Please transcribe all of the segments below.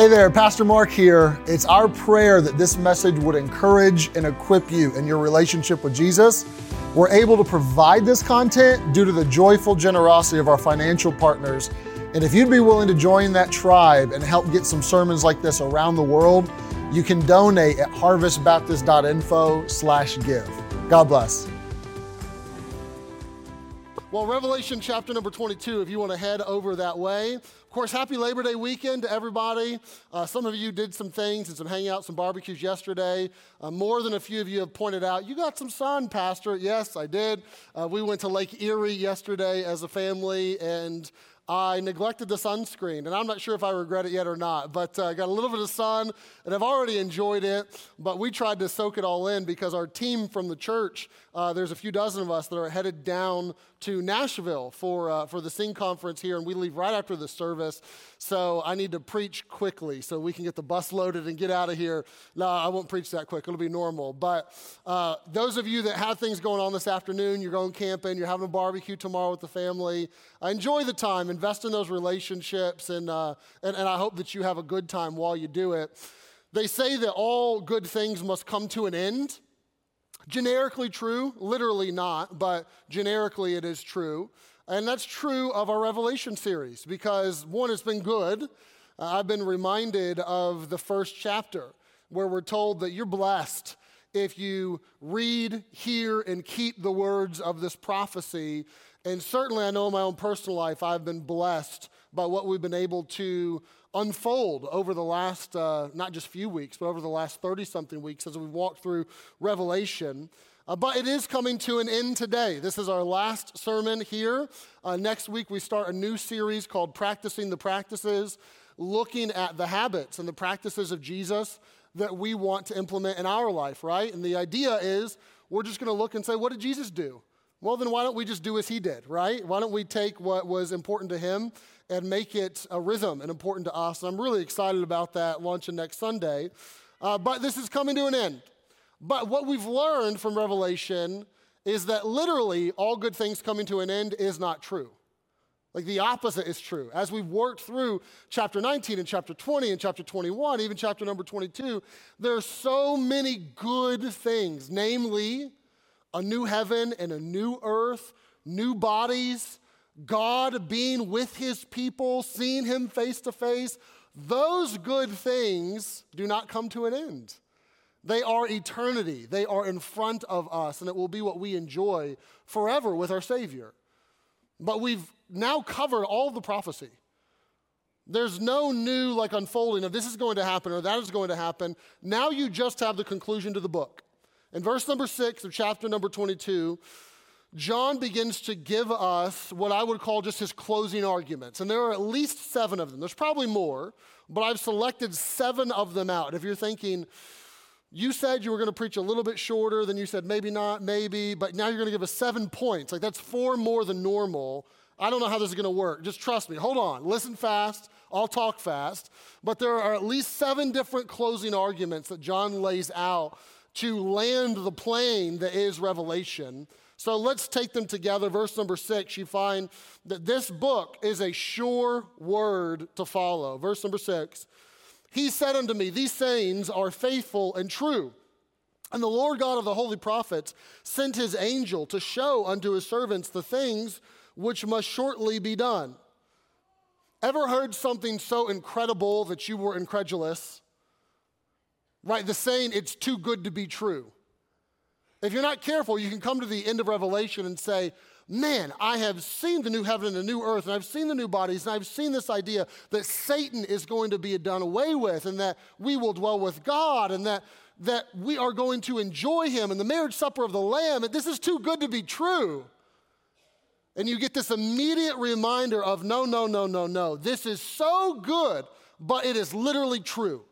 Hey there, Pastor Marc here. It's our prayer that this message would encourage and equip you in your relationship with Jesus. We're able to provide this content due to the joyful generosity of our financial partners. And if you'd be willing to join that tribe and help get some sermons like this around the world, you can donate at harvestbaptist.info/give. God bless. Well, Revelation chapter number 22, if you want to head over that way. Of course, happy Labor Day weekend to everybody. Uh, some of you did some things and some hangouts, some barbecues yesterday. Uh, more than a few of you have pointed out, you got some sun, Pastor. Yes, I did. Uh, we went to Lake Erie yesterday as a family, and I neglected the sunscreen, and I'm not sure if I regret it yet or not, but I uh, got a little bit of sun, and I've already enjoyed it. But we tried to soak it all in because our team from the church, uh, there's a few dozen of us that are headed down to Nashville for, uh, for the Sing conference here, and we leave right after the service. So I need to preach quickly so we can get the bus loaded and get out of here. No, I won't preach that quick, it'll be normal. But uh, those of you that have things going on this afternoon, you're going camping, you're having a barbecue tomorrow with the family, enjoy the time, invest in those relationships, and, uh, and, and I hope that you have a good time while you do it. They say that all good things must come to an end. Generically true, literally not, but generically it is true. And that's true of our Revelation series because one, it's been good. Uh, I've been reminded of the first chapter where we're told that you're blessed if you read, hear, and keep the words of this prophecy. And certainly, I know in my own personal life, I've been blessed by what we've been able to unfold over the last, uh, not just few weeks, but over the last 30 something weeks as we've walked through Revelation. Uh, but it is coming to an end today. This is our last sermon here. Uh, next week, we start a new series called Practicing the Practices, looking at the habits and the practices of Jesus that we want to implement in our life, right? And the idea is we're just going to look and say, what did Jesus do? Well, then why don't we just do as he did, right? Why don't we take what was important to him and make it a rhythm and important to us. I'm really excited about that launching next Sunday. Uh, but this is coming to an end. But what we've learned from Revelation is that literally all good things coming to an end is not true. Like the opposite is true. As we've worked through chapter 19 and chapter 20 and chapter 21, even chapter number 22, there are so many good things, namely a new heaven and a new earth, new bodies, God being with his people, seeing him face to face, those good things do not come to an end. They are eternity. They are in front of us, and it will be what we enjoy forever with our Savior. But we've now covered all the prophecy. There's no new like unfolding of this is going to happen or that is going to happen. Now you just have the conclusion to the book. In verse number six of chapter number 22, John begins to give us what I would call just his closing arguments. And there are at least seven of them. There's probably more, but I've selected seven of them out. If you're thinking, you said you were going to preach a little bit shorter, then you said maybe not, maybe, but now you're going to give us seven points. Like that's four more than normal. I don't know how this is going to work. Just trust me. Hold on. Listen fast. I'll talk fast. But there are at least seven different closing arguments that John lays out to land the plane that is Revelation. So let's take them together. Verse number six, you find that this book is a sure word to follow. Verse number six, he said unto me, These sayings are faithful and true. And the Lord God of the holy prophets sent his angel to show unto his servants the things which must shortly be done. Ever heard something so incredible that you were incredulous? Right? The saying, it's too good to be true. If you're not careful, you can come to the end of Revelation and say, Man, I have seen the new heaven and the new earth, and I've seen the new bodies, and I've seen this idea that Satan is going to be done away with, and that we will dwell with God, and that, that we are going to enjoy Him, and the marriage supper of the Lamb. This is too good to be true. And you get this immediate reminder of no, no, no, no, no. This is so good, but it is literally true.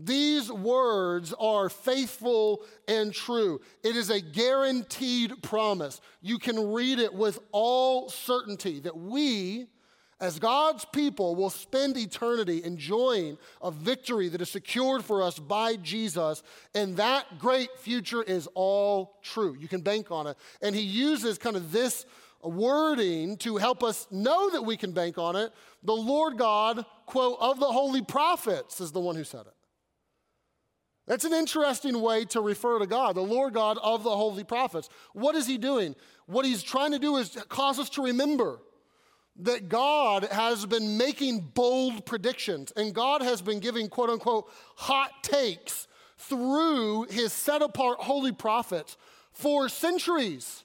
These words are faithful and true. It is a guaranteed promise. You can read it with all certainty that we, as God's people, will spend eternity enjoying a victory that is secured for us by Jesus. And that great future is all true. You can bank on it. And he uses kind of this wording to help us know that we can bank on it. The Lord God, quote, of the holy prophets is the one who said it. That's an interesting way to refer to God, the Lord God of the holy prophets. What is he doing? What he's trying to do is cause us to remember that God has been making bold predictions and God has been giving quote unquote hot takes through his set apart holy prophets for centuries.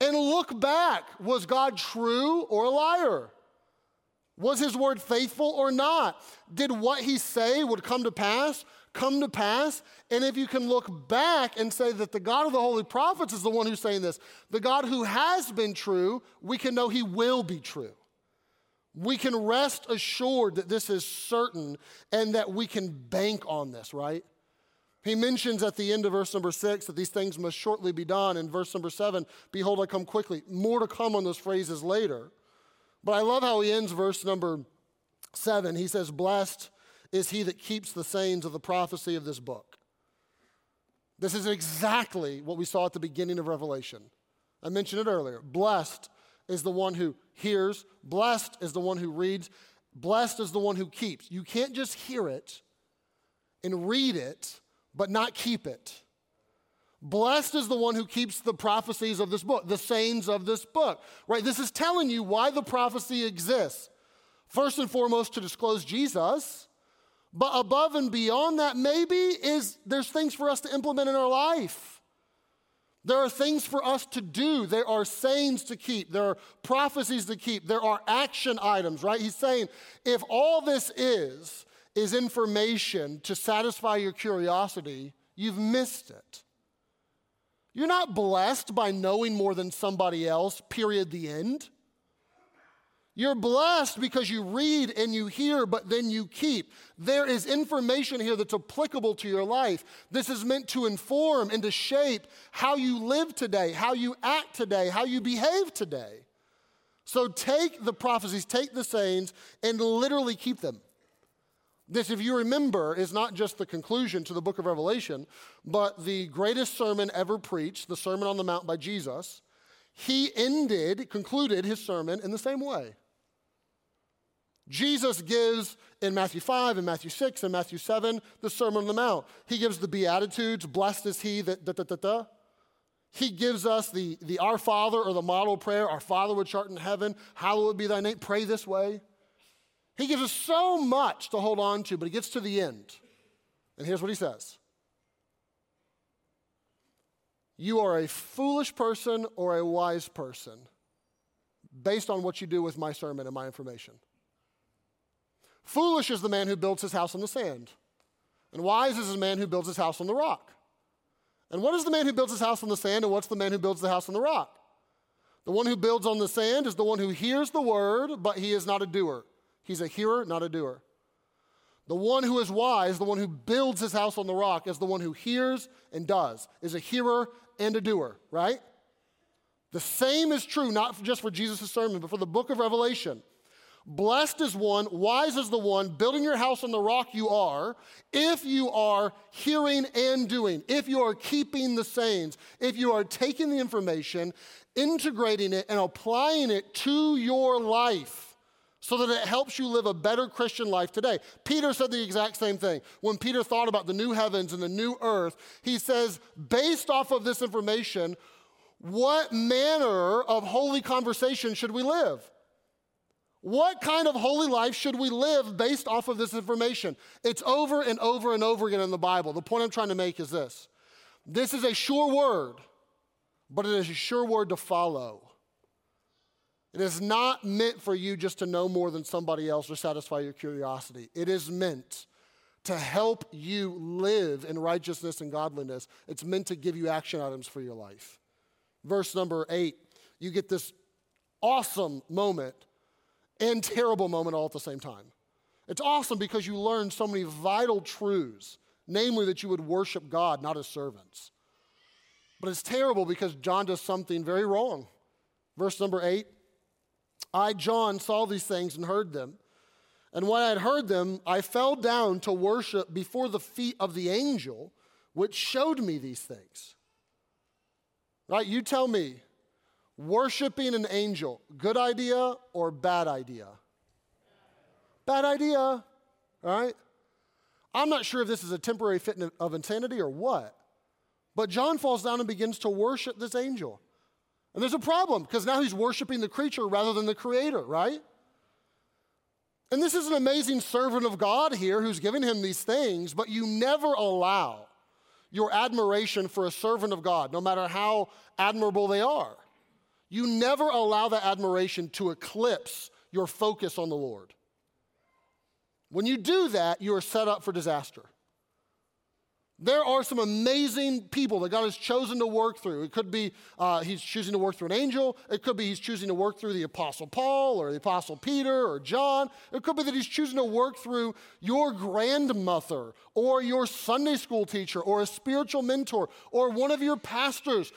And look back was God true or a liar? Was his word faithful or not? Did what he say would come to pass come to pass? And if you can look back and say that the God of the holy prophets is the one who's saying this, the God who has been true, we can know he will be true. We can rest assured that this is certain and that we can bank on this, right? He mentions at the end of verse number six that these things must shortly be done. In verse number seven, behold, I come quickly. More to come on those phrases later. But I love how he ends verse number seven. He says, Blessed is he that keeps the sayings of the prophecy of this book. This is exactly what we saw at the beginning of Revelation. I mentioned it earlier. Blessed is the one who hears, blessed is the one who reads, blessed is the one who keeps. You can't just hear it and read it, but not keep it. Blessed is the one who keeps the prophecies of this book, the sayings of this book, right? This is telling you why the prophecy exists. First and foremost, to disclose Jesus, but above and beyond that, maybe is there's things for us to implement in our life. There are things for us to do. There are sayings to keep. There are prophecies to keep. There are action items, right? He's saying if all this is, is information to satisfy your curiosity, you've missed it. You're not blessed by knowing more than somebody else, period, the end. You're blessed because you read and you hear, but then you keep. There is information here that's applicable to your life. This is meant to inform and to shape how you live today, how you act today, how you behave today. So take the prophecies, take the sayings, and literally keep them. This, if you remember, is not just the conclusion to the book of Revelation, but the greatest sermon ever preached, the Sermon on the Mount by Jesus. He ended, concluded his sermon in the same way. Jesus gives in Matthew 5 and Matthew 6 and Matthew 7 the Sermon on the Mount. He gives the Beatitudes, blessed is he that da da da da. He gives us the, the Our Father or the model prayer, Our Father which art in heaven, hallowed be thy name, pray this way. He gives us so much to hold on to, but he gets to the end. And here's what he says You are a foolish person or a wise person based on what you do with my sermon and my information. Foolish is the man who builds his house on the sand, and wise is the man who builds his house on the rock. And what is the man who builds his house on the sand, and what's the man who builds the house on the rock? The one who builds on the sand is the one who hears the word, but he is not a doer. He's a hearer, not a doer. The one who is wise, the one who builds his house on the rock, is the one who hears and does, is a hearer and a doer, right? The same is true, not just for Jesus' sermon, but for the book of Revelation. Blessed is one, wise is the one, building your house on the rock you are, if you are hearing and doing, if you are keeping the sayings, if you are taking the information, integrating it, and applying it to your life so that it helps you live a better Christian life today. Peter said the exact same thing. When Peter thought about the new heavens and the new earth, he says, based off of this information, what manner of holy conversation should we live? What kind of holy life should we live based off of this information? It's over and over and over again in the Bible. The point I'm trying to make is this this is a sure word, but it is a sure word to follow. It is not meant for you just to know more than somebody else or satisfy your curiosity. It is meant to help you live in righteousness and godliness. It's meant to give you action items for your life. Verse number eight, you get this awesome moment and terrible moment all at the same time. It's awesome because you learn so many vital truths, namely that you would worship God, not as servants. But it's terrible because John does something very wrong. Verse number eight I, John, saw these things and heard them. And when I had heard them, I fell down to worship before the feet of the angel which showed me these things. Right? You tell me, Worshiping an angel, good idea or bad idea? Bad idea, all right? I'm not sure if this is a temporary fit of insanity or what, but John falls down and begins to worship this angel. And there's a problem because now he's worshiping the creature rather than the creator, right? And this is an amazing servant of God here who's giving him these things, but you never allow your admiration for a servant of God, no matter how admirable they are. You never allow that admiration to eclipse your focus on the Lord. When you do that, you are set up for disaster. There are some amazing people that God has chosen to work through. It could be uh, He's choosing to work through an angel. It could be He's choosing to work through the Apostle Paul or the Apostle Peter or John. It could be that He's choosing to work through your grandmother or your Sunday school teacher or a spiritual mentor or one of your pastors.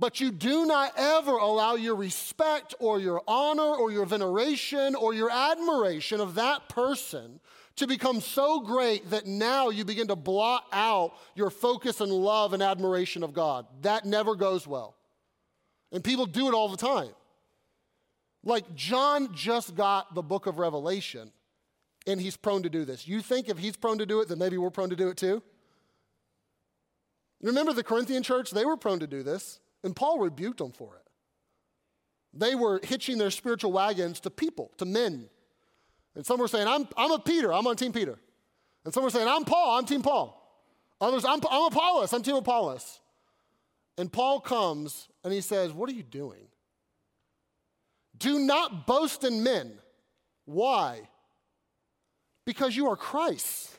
But you do not ever allow your respect or your honor or your veneration or your admiration of that person to become so great that now you begin to blot out your focus and love and admiration of God. That never goes well. And people do it all the time. Like John just got the book of Revelation, and he's prone to do this. You think if he's prone to do it, then maybe we're prone to do it too? Remember the Corinthian church? They were prone to do this, and Paul rebuked them for it. They were hitching their spiritual wagons to people, to men, and some were saying, I'm, I'm a Peter, I'm on Team Peter. And some were saying, I'm Paul, I'm Team Paul. Others, I'm, I'm Apollos, I'm Team Apollos. And Paul comes and he says, What are you doing? Do not boast in men. Why? Because you are Christ.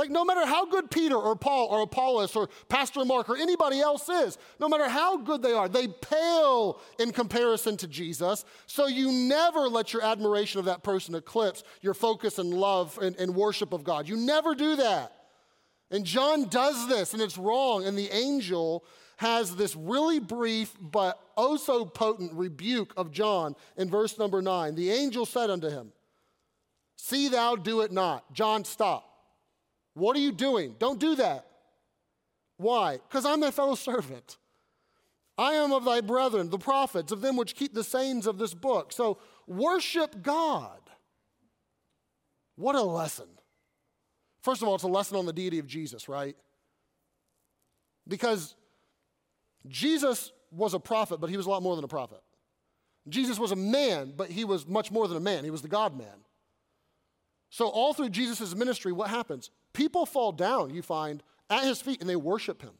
Like, no matter how good Peter or Paul or Apollos or Pastor Marc or anybody else is, no matter how good they are, they pale in comparison to Jesus. So you never let your admiration of that person eclipse your focus and love and, and worship of God. You never do that. And John does this, and it's wrong. And the angel has this really brief but oh so potent rebuke of John in verse number nine. The angel said unto him, See thou do it not. John, stop. What are you doing? Don't do that. Why? Because I'm thy fellow servant. I am of thy brethren, the prophets, of them which keep the sayings of this book. So worship God. What a lesson. First of all, it's a lesson on the deity of Jesus, right? Because Jesus was a prophet, but he was a lot more than a prophet. Jesus was a man, but he was much more than a man. He was the God man. So, all through Jesus' ministry, what happens? People fall down, you find, at his feet and they worship him.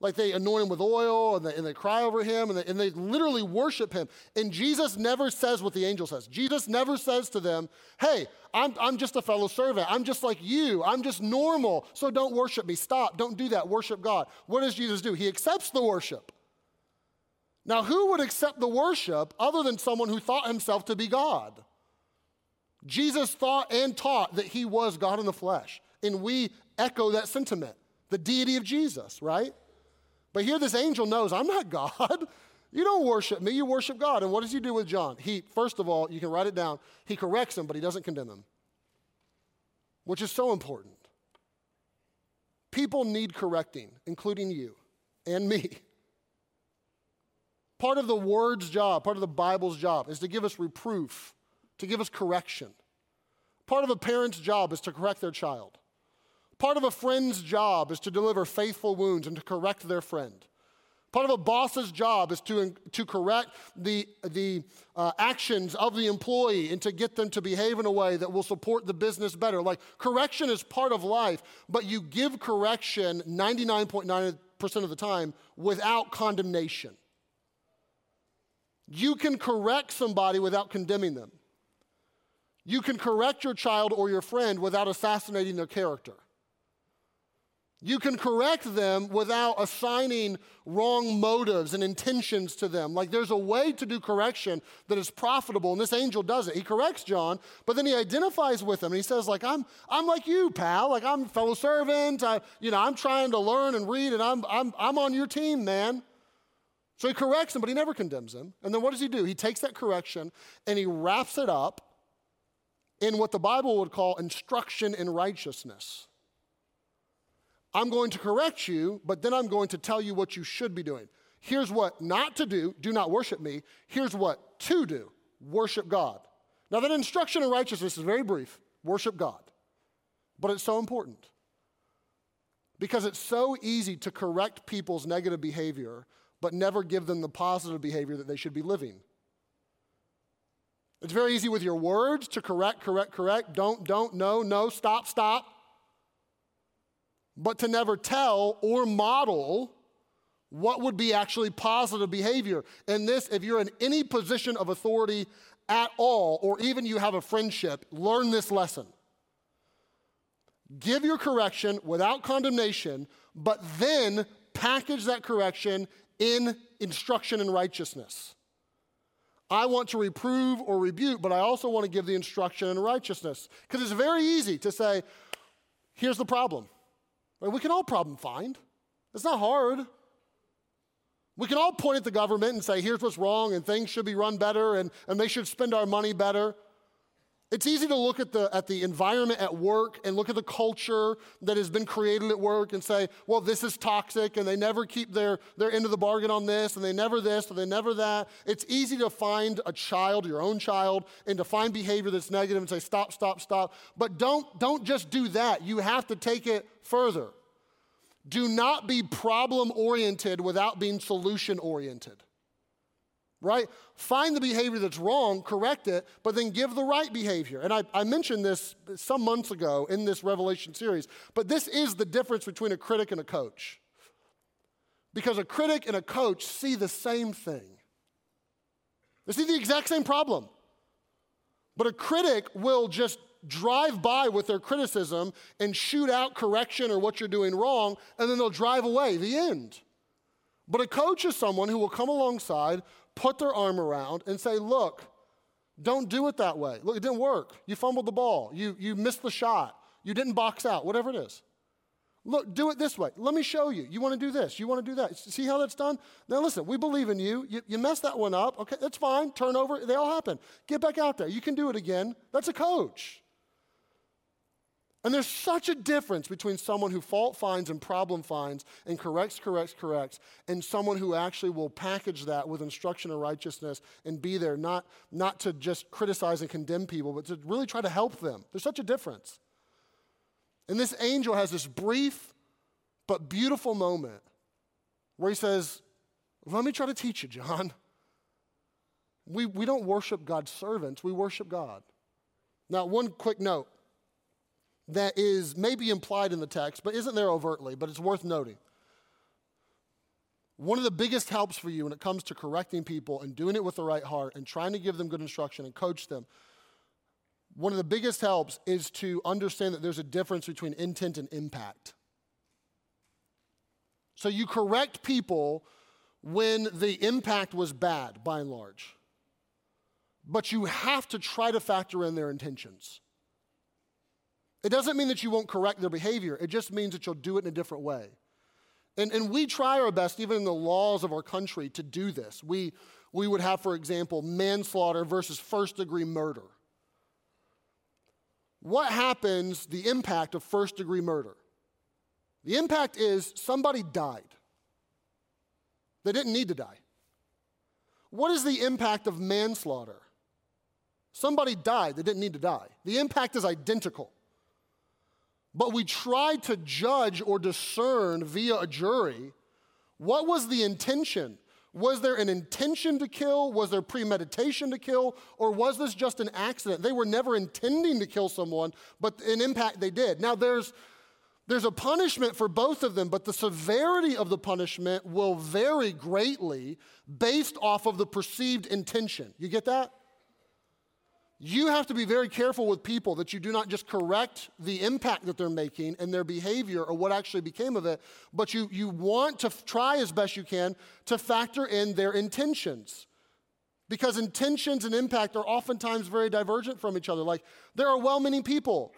Like they anoint him with oil and they, and they cry over him and they, and they literally worship him. And Jesus never says what the angel says. Jesus never says to them, Hey, I'm, I'm just a fellow servant. I'm just like you. I'm just normal. So don't worship me. Stop. Don't do that. Worship God. What does Jesus do? He accepts the worship. Now, who would accept the worship other than someone who thought himself to be God? Jesus thought and taught that he was God in the flesh. And we echo that sentiment the deity of Jesus, right? But here this angel knows I'm not God. You don't worship me, you worship God. And what does he do with John? He, first of all, you can write it down, he corrects him, but he doesn't condemn him, which is so important. People need correcting, including you and me. Part of the word's job, part of the Bible's job, is to give us reproof, to give us correction. Part of a parent's job is to correct their child. Part of a friend's job is to deliver faithful wounds and to correct their friend. Part of a boss's job is to, to correct the, the uh, actions of the employee and to get them to behave in a way that will support the business better. Like, correction is part of life, but you give correction 99.9% of the time without condemnation. You can correct somebody without condemning them. You can correct your child or your friend without assassinating their character. You can correct them without assigning wrong motives and intentions to them. Like there's a way to do correction that is profitable, and this angel does it. He corrects John, but then he identifies with him and he says, like, I'm, I'm like you, pal. Like I'm fellow servant. I, you know, I'm trying to learn and read, and I'm, I'm, I'm on your team, man. So he corrects him, but he never condemns him. And then what does he do? He takes that correction and he wraps it up in what the Bible would call instruction in righteousness. I'm going to correct you, but then I'm going to tell you what you should be doing. Here's what not to do do not worship me. Here's what to do worship God. Now, that instruction in righteousness is very brief worship God. But it's so important because it's so easy to correct people's negative behavior, but never give them the positive behavior that they should be living. It's very easy with your words to correct, correct, correct, don't, don't, no, no, stop, stop. But to never tell or model what would be actually positive behavior. And this, if you're in any position of authority at all, or even you have a friendship, learn this lesson. Give your correction without condemnation, but then package that correction in instruction and righteousness. I want to reprove or rebuke, but I also want to give the instruction and righteousness. Because it's very easy to say, here's the problem. We can all problem find. It's not hard. We can all point at the government and say, here's what's wrong, and things should be run better, and, and they should spend our money better. It's easy to look at the, at the environment at work and look at the culture that has been created at work and say, well, this is toxic, and they never keep their, their end of the bargain on this, and they never this, and they never that. It's easy to find a child, your own child, and to find behavior that's negative and say, stop, stop, stop. But don't, don't just do that. You have to take it further. Do not be problem oriented without being solution oriented. Right? Find the behavior that's wrong, correct it, but then give the right behavior. And I, I mentioned this some months ago in this Revelation series, but this is the difference between a critic and a coach. Because a critic and a coach see the same thing, they see the exact same problem. But a critic will just drive by with their criticism and shoot out correction or what you're doing wrong, and then they'll drive away. The end. But a coach is someone who will come alongside, put their arm around, and say, Look, don't do it that way. Look, it didn't work. You fumbled the ball. You, you missed the shot. You didn't box out, whatever it is. Look, do it this way. Let me show you. You want to do this. You want to do that. See how that's done? Now, listen, we believe in you. You, you messed that one up. Okay, that's fine. Turnover, they all happen. Get back out there. You can do it again. That's a coach. And there's such a difference between someone who fault finds and problem finds and corrects, corrects, corrects, and someone who actually will package that with instruction and righteousness and be there, not, not to just criticize and condemn people, but to really try to help them. There's such a difference. And this angel has this brief but beautiful moment where he says, Let me try to teach you, John. We, we don't worship God's servants, we worship God. Now, one quick note that is maybe implied in the text, but isn't there overtly, but it's worth noting. One of the biggest helps for you when it comes to correcting people and doing it with the right heart and trying to give them good instruction and coach them, one of the biggest helps is to understand that there's a difference between intent and impact. So you correct people when the impact was bad, by and large. But you have to try to factor in their intentions. It doesn't mean that you won't correct their behavior, it just means that you'll do it in a different way. And, and we try our best, even in the laws of our country, to do this. We, we would have, for example, manslaughter versus first degree murder. What happens, the impact of first degree murder? The impact is somebody died. They didn't need to die. What is the impact of manslaughter? Somebody died, they didn't need to die. The impact is identical. But we tried to judge or discern via a jury what was the intention? Was there an intention to kill? Was there premeditation to kill? Or was this just an accident? They were never intending to kill someone, but an impact they did. Now, there's, there's a punishment for both of them, but the severity of the punishment will vary greatly based off of the perceived intention. You get that? You have to be very careful with people that you do not just correct the impact that they're making and their behavior or what actually became of it, but you, you want to try as best you can to factor in their intentions. Because intentions and impact are oftentimes very divergent from each other. Like, there are well meaning people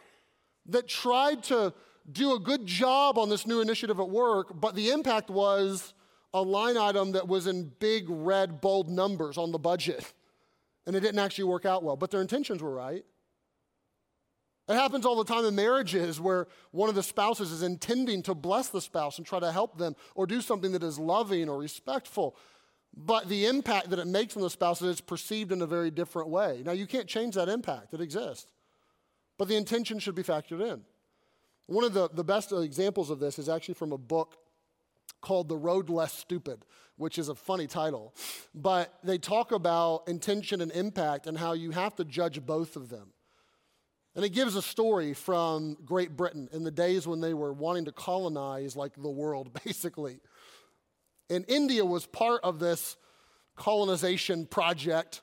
that tried to do a good job on this new initiative at work, but the impact was a line item that was in big red, bold numbers on the budget and it didn't actually work out well, but their intentions were right. It happens all the time in marriages where one of the spouses is intending to bless the spouse and try to help them or do something that is loving or respectful. But the impact that it makes on the spouse is perceived in a very different way. Now, you can't change that impact, it exists. But the intention should be factored in. One of the, the best examples of this is actually from a book called The Road Less Stupid, which is a funny title. But they talk about intention and impact and how you have to judge both of them. And it gives a story from Great Britain in the days when they were wanting to colonize like the world, basically. And India was part of this colonization project.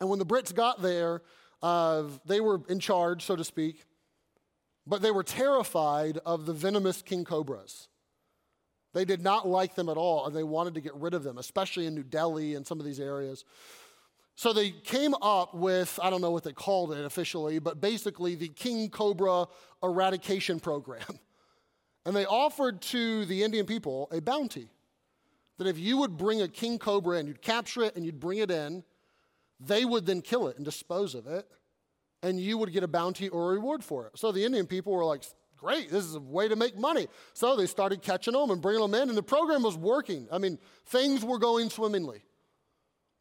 And when the Brits got there, uh, they were in charge, so to speak, but they were terrified of the venomous king cobras. They did not like them at all, and they wanted to get rid of them, especially in New Delhi and some of these areas. So they came up with, I don't know what they called it officially, but basically the King Cobra Eradication Program. And they offered to the Indian people a bounty that if you would bring a king cobra and you'd capture it and you'd bring it in, they would then kill it and dispose of it, and you would get a bounty or a reward for it. So the Indian people were like, great, this is a way to make money. So they started catching them and bringing them in, and the program was working. I mean, things were going swimmingly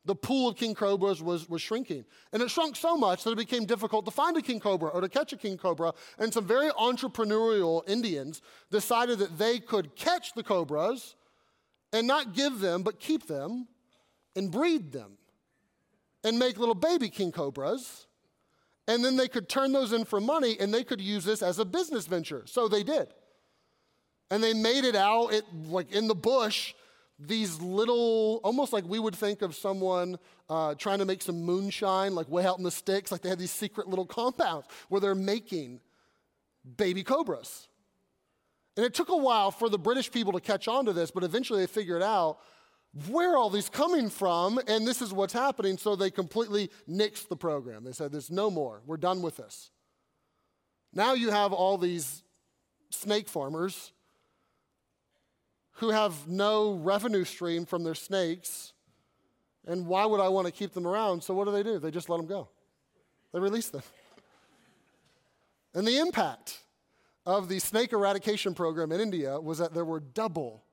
the pool of king cobras was, was shrinking. And it shrunk so much that it became difficult to find a king cobra or to catch a king cobra. And some very entrepreneurial Indians decided that they could catch the cobras and not give them, but keep them and breed them and make little baby king cobras. And then they could turn those in for money and they could use this as a business venture. So they did. And they made it out it, like in the bush these little, almost like we would think of someone uh, trying to make some moonshine, like way out in the sticks, like they had these secret little compounds where they're making baby cobras. And it took a while for the British people to catch on to this, but eventually they figured out where are all these coming from, and this is what's happening. So they completely nixed the program. They said, There's no more. We're done with this. Now you have all these snake farmers who have no revenue stream from their snakes. And why would I want to keep them around? So what do they do? They just let them go. They release them. And the impact of the snake eradication program in India was that there were double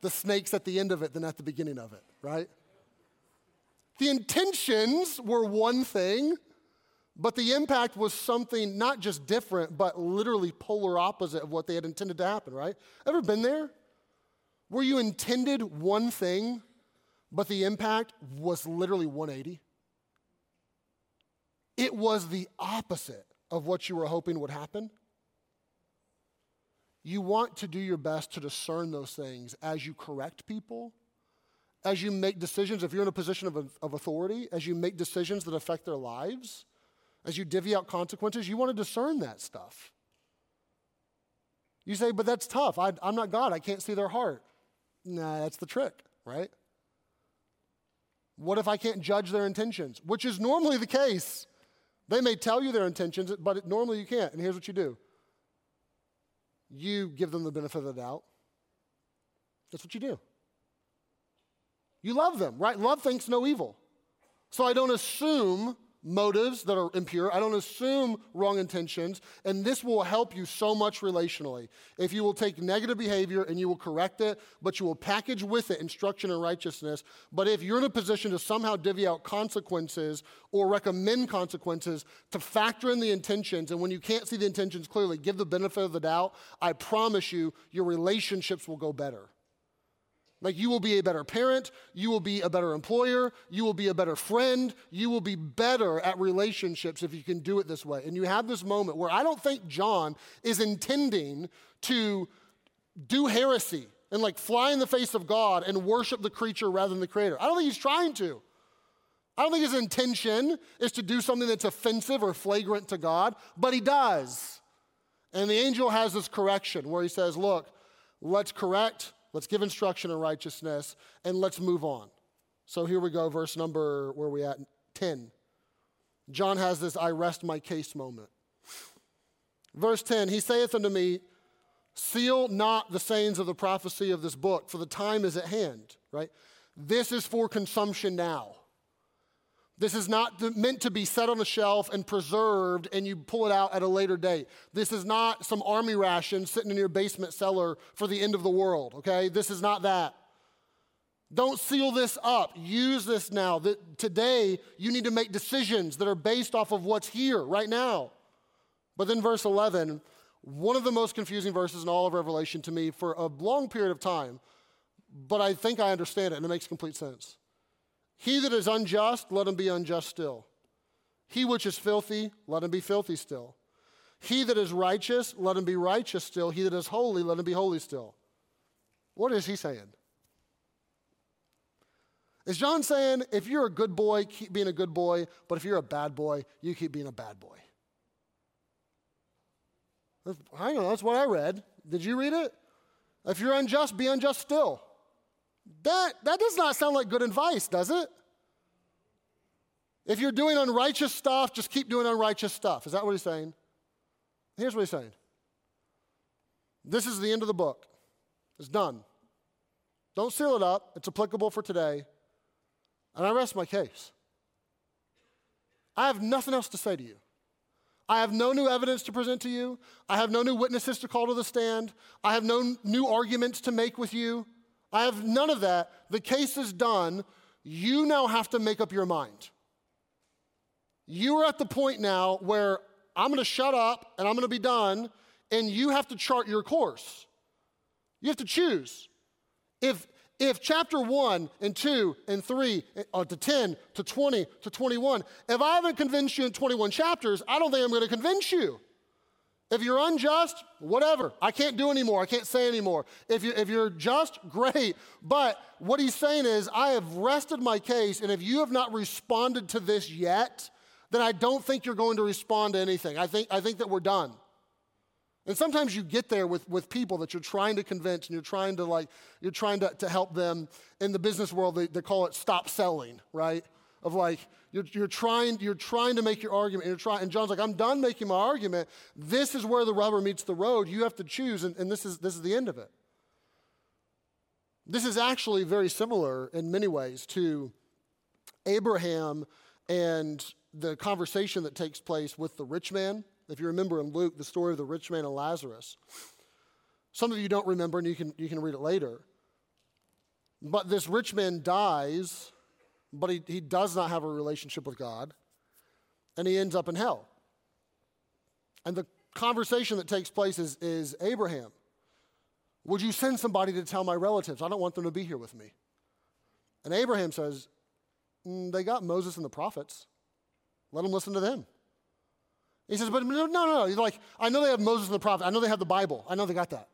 the snakes at the end of it than at the beginning of it, right? The intentions were one thing, but the impact was something not just different, but literally polar opposite of what they had intended to happen, right? Ever been there? where you intended one thing, but the impact was literally 180? It was the opposite of what you were hoping would happen. You want to do your best to discern those things as you correct people, as you make decisions, if you're in a position of, of authority, as you make decisions that affect their lives, as you divvy out consequences, you want to discern that stuff. You say, but that's tough. I, am not God. I can't see their heart. Nah, that's the trick, right? What if I can't judge their intentions? Which is normally the case. They may tell you their intentions, but it, normally you can't. And here's what you do you give them the benefit of the doubt. That's what you do. You love them, right? Love thinks no evil. So I don't assume motives that are impure. I don't assume wrong intentions. And this will help you so much relationally. If you will take negative behavior and you will correct it, but you will package with it instruction and righteousness. But if you're in a position to somehow divvy out consequences or recommend consequences to factor in the intentions, and when you can't see the intentions clearly, give the benefit of the doubt, I promise you, your relationships will go better. Like you will be a better parent, you will be a better employer, you will be a better friend, you will be better at relationships if you can do it this way. And you have this moment where I don't think John is intending to do heresy and like fly in the face of God and worship the creature rather than the creator. I don't think he's trying to. I don't think his intention is to do something that's offensive or flagrant to God, but he does. And the angel has this correction where he says, Look, let's correct Let's give instruction in righteousness and let's move on. So here we go, verse number, where we at? 10. John has this I rest my case moment. Verse 10 He saith unto me, Seal not the sayings of the prophecy of this book, for the time is at hand, right? This is for consumption now. This is not meant to be set on a shelf and preserved and you pull it out at a later date. This is not some army ration sitting in your basement cellar for the end of the world, okay? This is not that. Don't seal this up. Use this now. That today you need to make decisions that are based off of what's here right now. But then verse 11, one of the most confusing verses in all of Revelation to me for a long period of time, but I think I understand it and it makes complete sense. He that is unjust, let him be unjust still. He which is filthy, let him be filthy still. He that is righteous, let him be righteous still. He that is holy, let him be holy still. What is he saying? Is John saying if you're a good boy, keep being a good boy, but if you're a bad boy, you keep being a bad boy? I know, that's what I read. Did you read it? If you're unjust, be unjust still. That, that does not sound like good advice, does it? If you're doing unrighteous stuff, just keep doing unrighteous stuff. Is that what he's saying? Here's what he's saying This is the end of the book. It's done. Don't seal it up, it's applicable for today. And I rest my case. I have nothing else to say to you. I have no new evidence to present to you. I have no new witnesses to call to the stand. I have no new arguments to make with you. I have none of that. The case is done. You now have to make up your mind. You are at the point now where I'm going to shut up and I'm going to be done, and you have to chart your course. You have to choose. If, if chapter 1 and 2 and 3 uh, to 10 to 20 to 21, if I haven't convinced you in 21 chapters, I don't think I'm going to convince you. If you're unjust, whatever. I can't do anymore. I can't say anymore. If, you, if you're just, great. But what he's saying is, I have rested my case, and if you have not responded to this yet, then I don't think you're going to respond to anything. I think, I think that we're done. And sometimes you get there with, with people that you're trying to convince and you're trying to like, you're trying to, to help them. In the business world, they, they call it stop selling, right? Of like, you're, you're, trying, you're trying to make your argument. And, you're trying, and John's like, I'm done making my argument. This is where the rubber meets the road. You have to choose, and, and this, is, this is the end of it. This is actually very similar in many ways to Abraham and the conversation that takes place with the rich man. If you remember in Luke, the story of the rich man and Lazarus. Some of you don't remember, and you can, you can read it later. But this rich man dies but he, he does not have a relationship with God, and he ends up in hell. And the conversation that takes place is, is Abraham, would you send somebody to tell my relatives? I don't want them to be here with me. And Abraham says, mm, They got Moses and the prophets. Let them listen to them. He says, But no, no, no. He's like, I know they have Moses and the prophet. I know they have the Bible. I know they got that.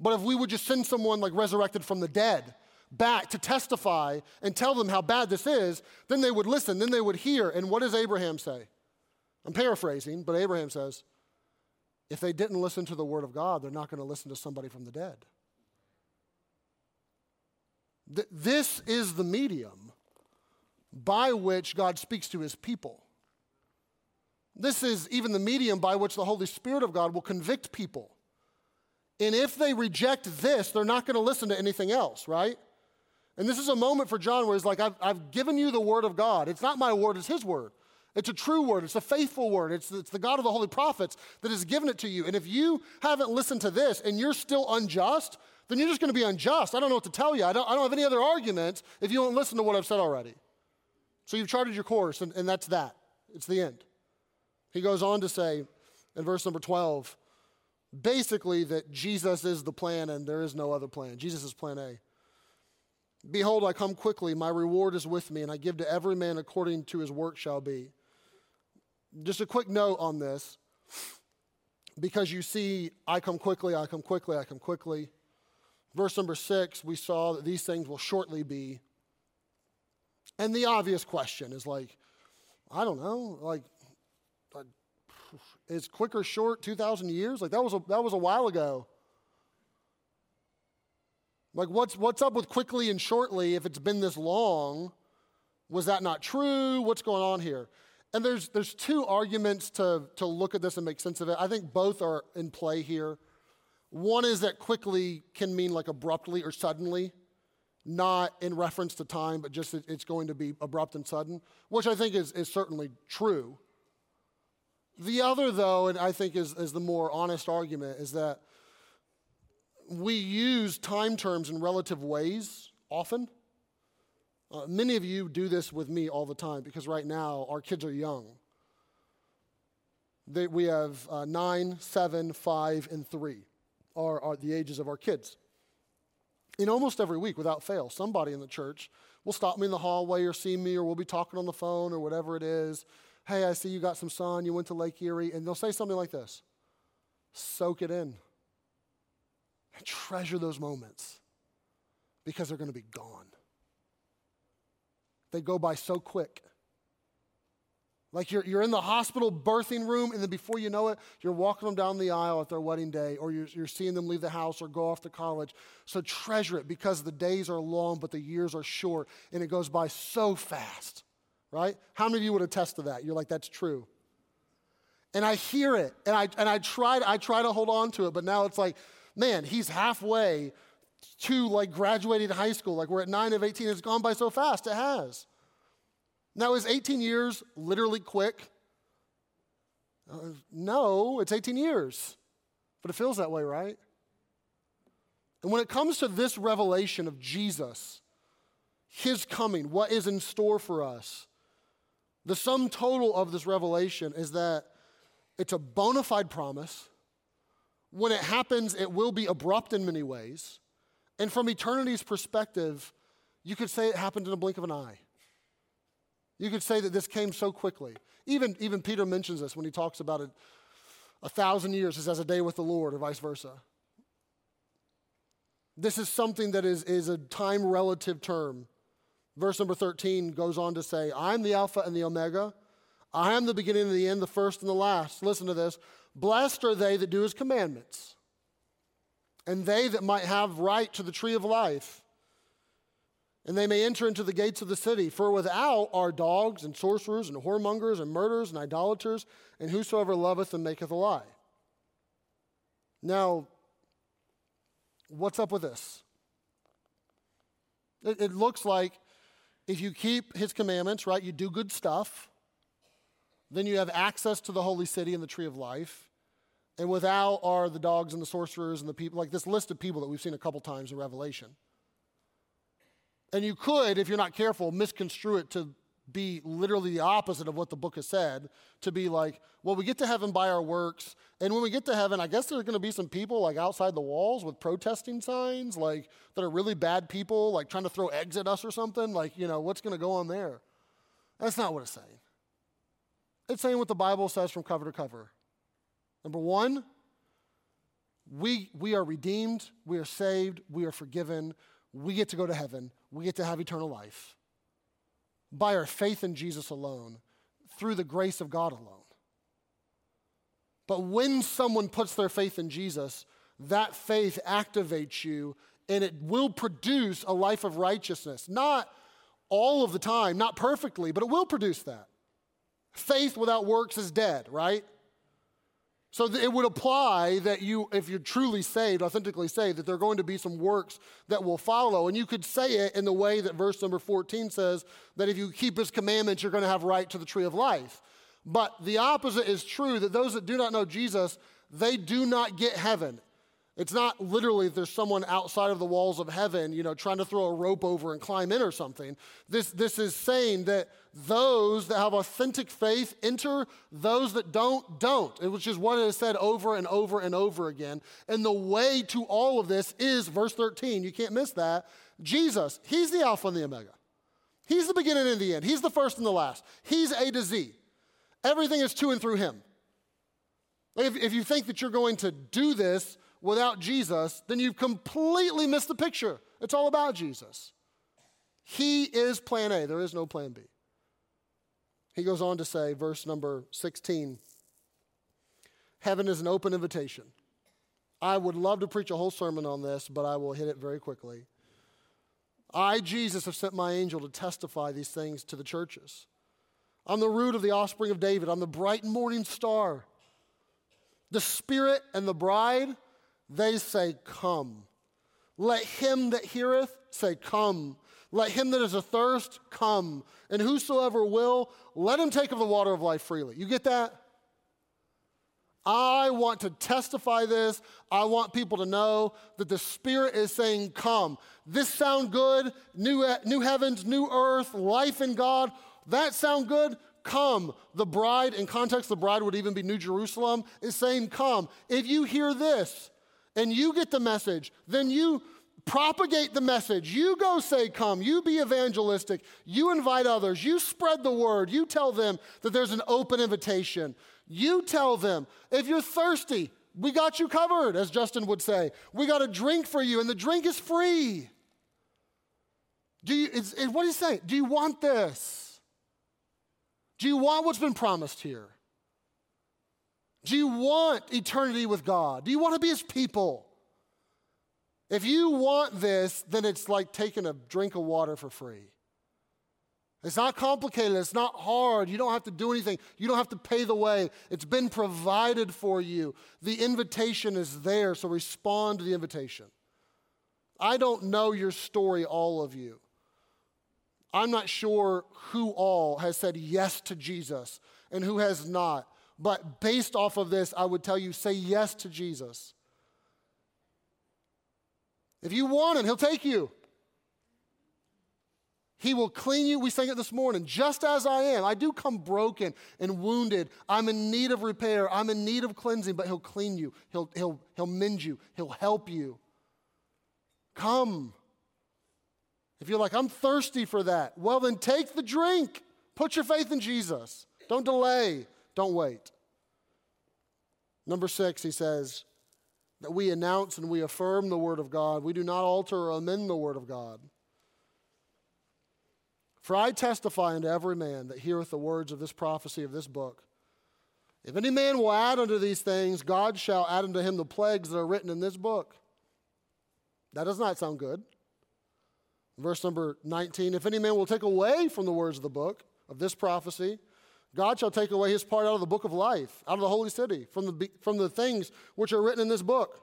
But if we would just send someone like resurrected from the dead back to testify and tell them how bad this is, then they would listen, then they would hear. And what does Abraham say? I'm paraphrasing, but Abraham says, if they didn't listen to the word of God, they're not going to listen to somebody from the dead. Th- this is the medium by which God speaks to his people. This is even the medium by which the Holy Spirit of God will convict people. And if they reject this, they're not going to listen to anything else, right? And this is a moment for John where he's like, I've, I've given you the word of God. It's not my word, it's his word. It's a true word. It's a faithful word. It's, it's the God of the holy prophets that has given it to you. And if you haven't listened to this and you're still unjust, then you're just going to be unjust. I don't know what to tell you. I don't, I don't have any other arguments if you don't listen to what I've said already. So you've charted your course, and, and that's that. It's the end. He goes on to say in verse number 12, basically that Jesus is the plan and there is no other plan. Jesus is plan A. Behold, I come quickly, my reward is with me, and I give to every man according to his work shall be. Just a quick note on this, because you see, I come quickly, I come quickly, I come quickly. Verse number six, we saw that these things will shortly be. And the obvious question is like, I don't know, like, is quicker short 2,000 years? Like, that was a, that was a while ago. Like, what's, what's up with quickly and shortly if it's been this long? Was that not true? What's going on here? And there's, there's two arguments to, to look at this and make sense of it. I think both are in play here. One is that quickly can mean like abruptly or suddenly. not in reference to time, but just it's going to be abrupt and sudden, which I think is, is certainly true. The other, though, and I think is, is the more honest argument, is that we use time terms in relative ways often. Uh, many of you do this with me all the time because right now our kids are young. They, we have uh, nine, seven, five, and three are, are the ages of our kids. In almost every week, without fail, somebody in the church will stop me in the hallway or see me, or we'll be talking on the phone or whatever it is. Hey, I see you got some sun, you went to Lake Erie, and they'll say something like this Soak it in. And treasure those moments because they're going to be gone. They go by so quick. Like you're, you're in the hospital birthing room, and then before you know it, you're walking them down the aisle at their wedding day, or you're, you're seeing them leave the house or go off to college. So treasure it because the days are long, but the years are short, and it goes by so fast, right? How many of you would attest to that? You're like, that's true. And I hear it, and I, and I, try, I try to hold on to it, but now it's like, man, he's halfway to like graduating high school. Like we're at 9 of 18. It's gone by so fast. It has. Now, is 18 years literally quick? Uh, no, it's 18 years. But it feels that way, right? And when it comes to this revelation of Jesus, his coming, what is in store for us, the sum total of this revelation is that it's a bona fide promise. When it happens, it will be abrupt in many ways. And from eternity's perspective, you could say it happened in a blink of an eye. You could say that this came so quickly. Even, even Peter mentions this when he talks about it. A thousand years is as a day with the Lord, or vice versa. This is something that is, is a time relative term. Verse number 13 goes on to say, I'm the Alpha and the Omega. I am the beginning and the end, the first and the last. Listen to this. Blessed are they that do his commandments, and they that might have right to the tree of life and they may enter into the gates of the city. For without are dogs and sorcerers and whoremongers and murderers and idolaters and whosoever loveth and maketh a lie. Now, what's up with this? It, it looks like if you keep his commandments, right, you do good stuff, then you have access to the holy city and the tree of life. And without are the dogs and the sorcerers and the people, like this list of people that we've seen a couple times in Revelation. And you could, if you're not careful, misconstrue it to be literally the opposite of what the book has said to be like, well, we get to heaven by our works. And when we get to heaven, I guess there's going to be some people like outside the walls with protesting signs, like that are really bad people, like trying to throw eggs at us or something. Like, you know, what's going to go on there? That's not what it's saying. It's saying what the Bible says from cover to cover. Number one, we, we are redeemed, we are saved, we are forgiven, we get to go to heaven, we get to have eternal life by our faith in Jesus alone, through the grace of God alone. But when someone puts their faith in Jesus, that faith activates you and it will produce a life of righteousness. Not all of the time, not perfectly, but it will produce that. Faith without works is dead, right? So it would apply that you, if you're truly saved, authentically saved, that there are going to be some works that will follow. And you could say it in the way that verse number 14 says that if you keep his commandments, you're going to have right to the tree of life. But the opposite is true that those that do not know Jesus, they do not get heaven. It's not literally there's someone outside of the walls of heaven, you know, trying to throw a rope over and climb in or something. This, this is saying that those that have authentic faith enter, those that don't, don't, which is what it is said over and over and over again. And the way to all of this is verse 13. You can't miss that. Jesus, He's the Alpha and the Omega. He's the beginning and the end. He's the first and the last. He's A to Z. Everything is to and through Him. If, if you think that you're going to do this, without Jesus, then you've completely missed the picture. It's all about Jesus. He is plan A, there is no plan B. He goes on to say, verse number 16 Heaven is an open invitation. I would love to preach a whole sermon on this, but I will hit it very quickly. I, Jesus, have sent my angel to testify these things to the churches. I'm the root of the offspring of David. I'm the bright morning star. The Spirit and the bride they say, Come. Let him that heareth say, Come. Let him that is athirst come. And whosoever will, let him take of the water of life freely. You get that? I want to testify this. I want people to know that the Spirit is saying, Come. This sound good? New, new heavens, new earth, life in God. That sound good? Come. The bride, in context, the bride would even be New Jerusalem, is saying, Come. If you hear this and you get the message, then you propagate the message. You go say, Come. You be evangelistic. You invite others. You spread the word. You tell them that there's an open invitation. You tell them. If you're thirsty, we got you covered, as Justin would say. We got a drink for you, and the drink is free. Do you, what he's saying? Do you want this? Do you want what's been promised here? Do you want eternity with God? Do you want to be his people? If you want this, then it's like taking a drink of water for free. It's not complicated. It's not hard. You don't have to do anything. You don't have to pay the way. It's been provided for you. The invitation is there, so respond to the invitation. I don't know your story, all of you. I'm not sure who all has said yes to Jesus and who has not. But based off of this, I would tell you say yes to Jesus. If you want him, he'll take you. He will clean you. We sang it this morning. Just as I am. I do come broken and wounded. I'm in need of repair. I'm in need of cleansing, but He'll clean you. He'll, he'll, he'll mend you. He'll help you. Come. If you're like, I'm thirsty for that, well, then take the drink. Put your faith in Jesus. Don't delay. Don't wait. Number six, he says that we announce and we affirm the Word of God. We do not alter or amend the Word of God. For I testify unto every man that heareth the words of this prophecy of this book. If any man will add unto these things, God shall add unto him the plagues that are written in this book. That does not sound good. Verse number 19 If any man will take away from the words of the book of this prophecy, God shall take away his part out of the book of life, out of the holy city, from the, from the things which are written in this book.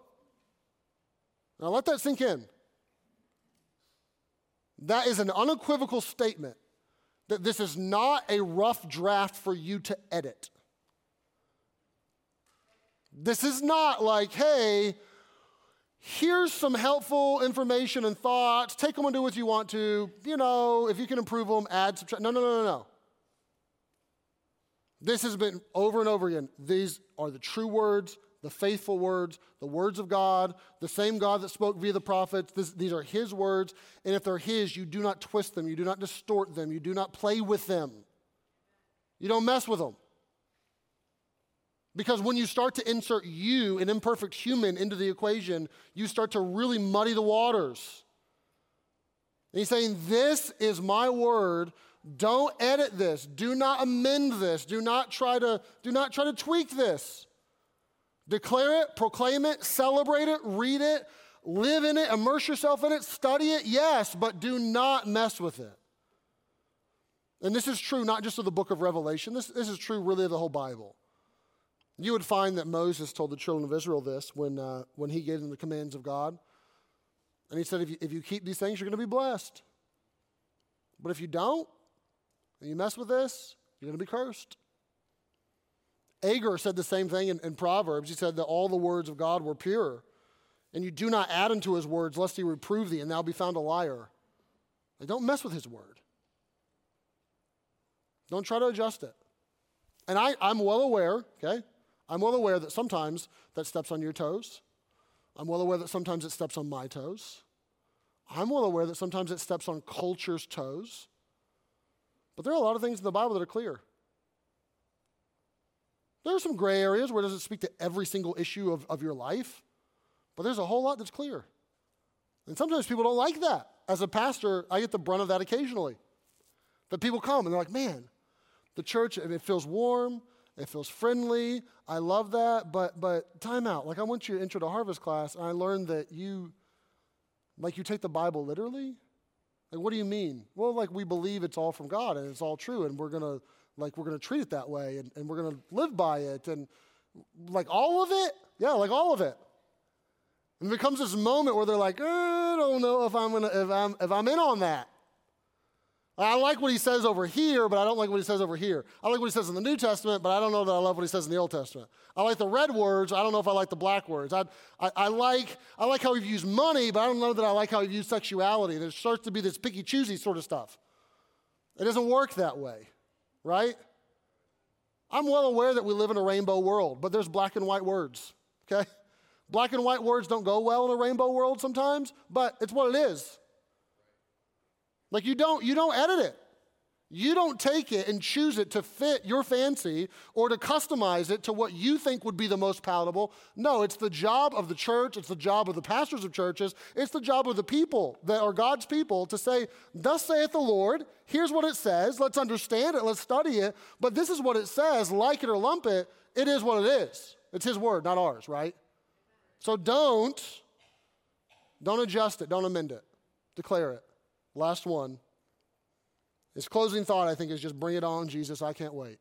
Now let that sink in. That is an unequivocal statement that this is not a rough draft for you to edit. This is not like, hey, here's some helpful information and thoughts. Take them and do what you want to. You know, if you can improve them, add, subtract. No, no, no, no, no. This has been over and over again. These are the true words the faithful words, the words of God, the same God that spoke via the prophets. This, these are His words. And if they're His, you do not twist them, you do not distort them, you do not play with them, you don't mess with them. Because when you start to insert you, an imperfect human, into the equation, you start to really muddy the waters. And he's saying, This is my word. Don't edit this. Do not amend this. Do not try to, do not try to tweak this. Declare it, proclaim it, celebrate it, read it, live in it, immerse yourself in it, study it, yes, but do not mess with it. And this is true not just of the book of Revelation, this, this is true really of the whole Bible. You would find that Moses told the children of Israel this when, uh, when he gave them the commands of God. And he said, if you, if you keep these things, you're going to be blessed. But if you don't, and you mess with this, you're going to be cursed. Agur said the same thing in, in, Proverbs. He said that all the words of God were pure. And you do not add unto his words, lest he reprove thee, and thou be found a liar. Like, don't mess with his word. Don't try to adjust it. And I, I'm well aware, okay? I'm well aware that sometimes that steps on your toes. I'm well aware that sometimes it steps on my toes. I'm well aware that sometimes it steps on culture's toes. But there are a lot of things in the Bible that are clear. There are some gray areas where it doesn't speak to every single issue of, of your life, but there's a whole lot that's clear. And sometimes people don't like that. As a pastor, I get the brunt of that occasionally. That people come and they're like, man, the church, it feels warm, it feels friendly, I love that, but but time out. Like I went to your intro to harvest class and I learned that you like you take the Bible literally. Like what do you mean? Well, like we believe it's all from God and it's all true and we're gonna like we're to treat it that way and, and we're to live by it and like all of it yeah like all of it And there becomes this moment where they're like, uh, I don't know if I'm, gonna, if, I'm, if I'm in on that. I like what he says over here, but I don't like what he says over here. I like what he says in the New Testament, but I don't know that I love what he says in the Old Testament. I like the red words. I don't know if I like the black words. I, I, I like, I like how he views money, but I don't know that I like how he views sexuality. There starts to be this picky choosy sort of stuff. It doesn't work that way, right? I'm well aware that we live in a rainbow world, but there's black and white words, okay? Black and white words don't go well in a rainbow world sometimes, but it's what it is. Like you don't you don't edit it. You don't take it and choose it to fit your fancy or to customize it to what you think would be the most palatable. No, it's the job of the church, it's the job of the pastors of churches, it's the job of the people that are God's people to say, Thus saith the Lord, here's what it says, let's understand it, let's study it, but this is what it says, like it or lump it, it is what it is. It's His word, not ours, right? So don't, don't adjust it, don't amend it, declare it. Last one. His closing thought, I think, is just bring it on, Jesus. I can't wait.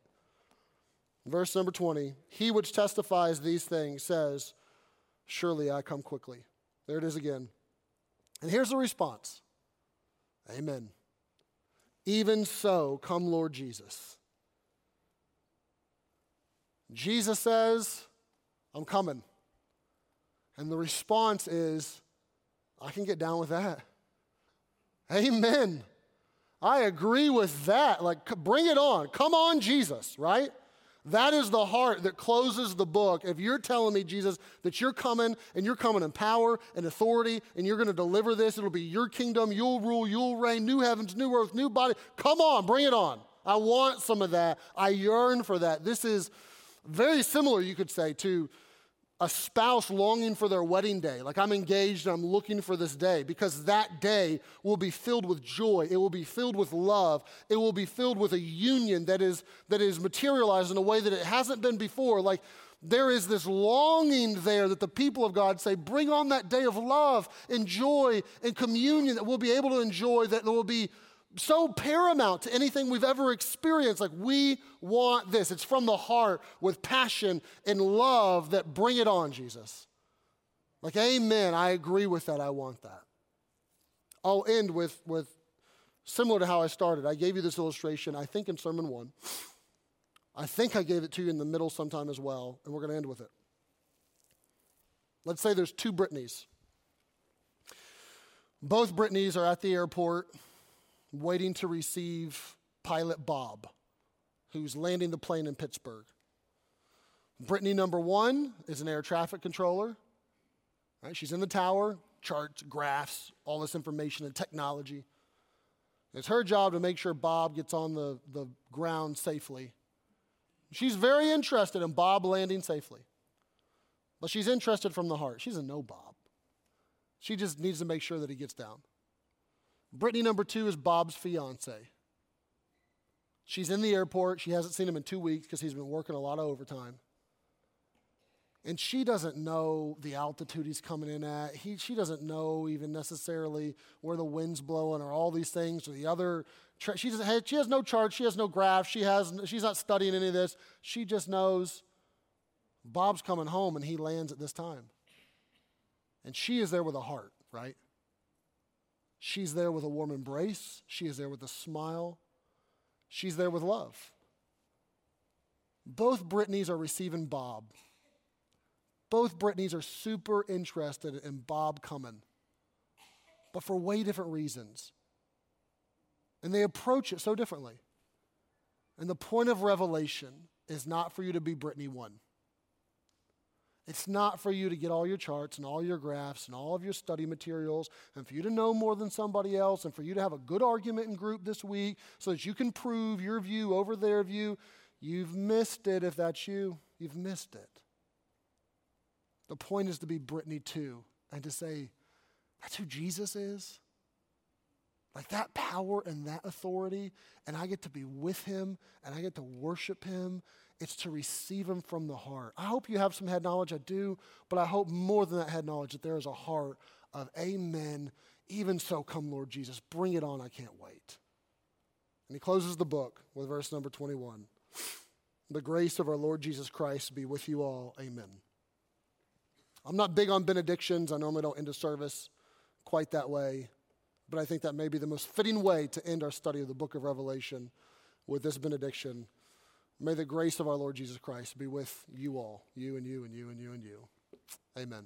Verse number 20 He which testifies these things says, Surely I come quickly. There it is again. And here's the response Amen. Even so, come, Lord Jesus. Jesus says, I'm coming. And the response is, I can get down with that. Amen. I agree with that. Like, bring it on. Come on, Jesus, right? That is the heart that closes the book. If you're telling me, Jesus, that you're coming and you're coming in power and authority and you're going to deliver this, it'll be your kingdom, you'll rule, you'll reign, new heavens, new earth, new body. Come on, bring it on. I want some of that. I yearn for that. This is very similar, you could say, to a spouse longing for their wedding day. Like I'm engaged and I'm looking for this day because that day will be filled with joy. It will be filled with love. It will be filled with a union that is, that is materialized in a way that it hasn't been before. Like there is this longing there that the people of God say, bring on that day of love and joy and communion that we'll be able to enjoy, that there will be so paramount to anything we've ever experienced. Like, we want this. It's from the heart with passion and love that bring it on, Jesus. Like, amen. I agree with that. I want that. I'll end with, with similar to how I started. I gave you this illustration, I think, in Sermon 1. I think I gave it to you in the middle sometime as well, and we're going to end with it. Let's say there's two Britneys. Both Britneys are at the airport waiting to receive pilot Bob, who's landing the plane in Pittsburgh. Brittany number one is an air traffic controller. Right? She's in the tower, charts, graphs, all this information and technology. It's her job to make sure Bob gets on the, the ground safely. She's very interested in Bob landing safely. But she's interested from the heart. She doesn't know Bob. She just needs to make sure that he gets down. Brittany, number two, is Bob's fiance. She's in the airport. She hasn't seen him in two weeks because he's been working a lot of overtime. And she doesn't know the altitude he's coming in at. He, she doesn't know even necessarily where the wind's blowing or all these things or the other. Tra- she, doesn't, she has no chart. She has no graph. She has, she's not studying any of this. She just knows Bob's coming home and he lands at this time. And she is there with a heart, right? She's there with a warm embrace. She is there with a smile. She's there with love. Both Britneys are receiving Bob. Both Britneys are super interested in Bob coming, but for way different reasons. And they approach it so differently. And the point of revelation is not for you to be Brittany 1. It's not for you to get all your charts and all your graphs and all of your study materials and for you to know more than somebody else and for you to have a good argument in group this week so that you can prove your view over their view. You've missed it if that's you. You've missed it. The point is to be Brittany two and to say, that's who Jesus is. Like that power and that authority, and I get to be with him and I get to worship him it's to receive Him from the heart. I hope you have some head knowledge. I do, but I hope more than that head knowledge that there is a heart of Amen. Even so, come, Lord Jesus. Bring it on. I can't wait. And he closes the book with verse number 21. The grace of our Lord Jesus Christ be with you all. Amen. I'm not big on benedictions. I normally don't end a service quite that way. But I think that may be the most fitting way to end our study of the book of Revelation with this benediction. May the grace of our Lord Jesus Christ be with you all, you and you and you and you and you. Amen.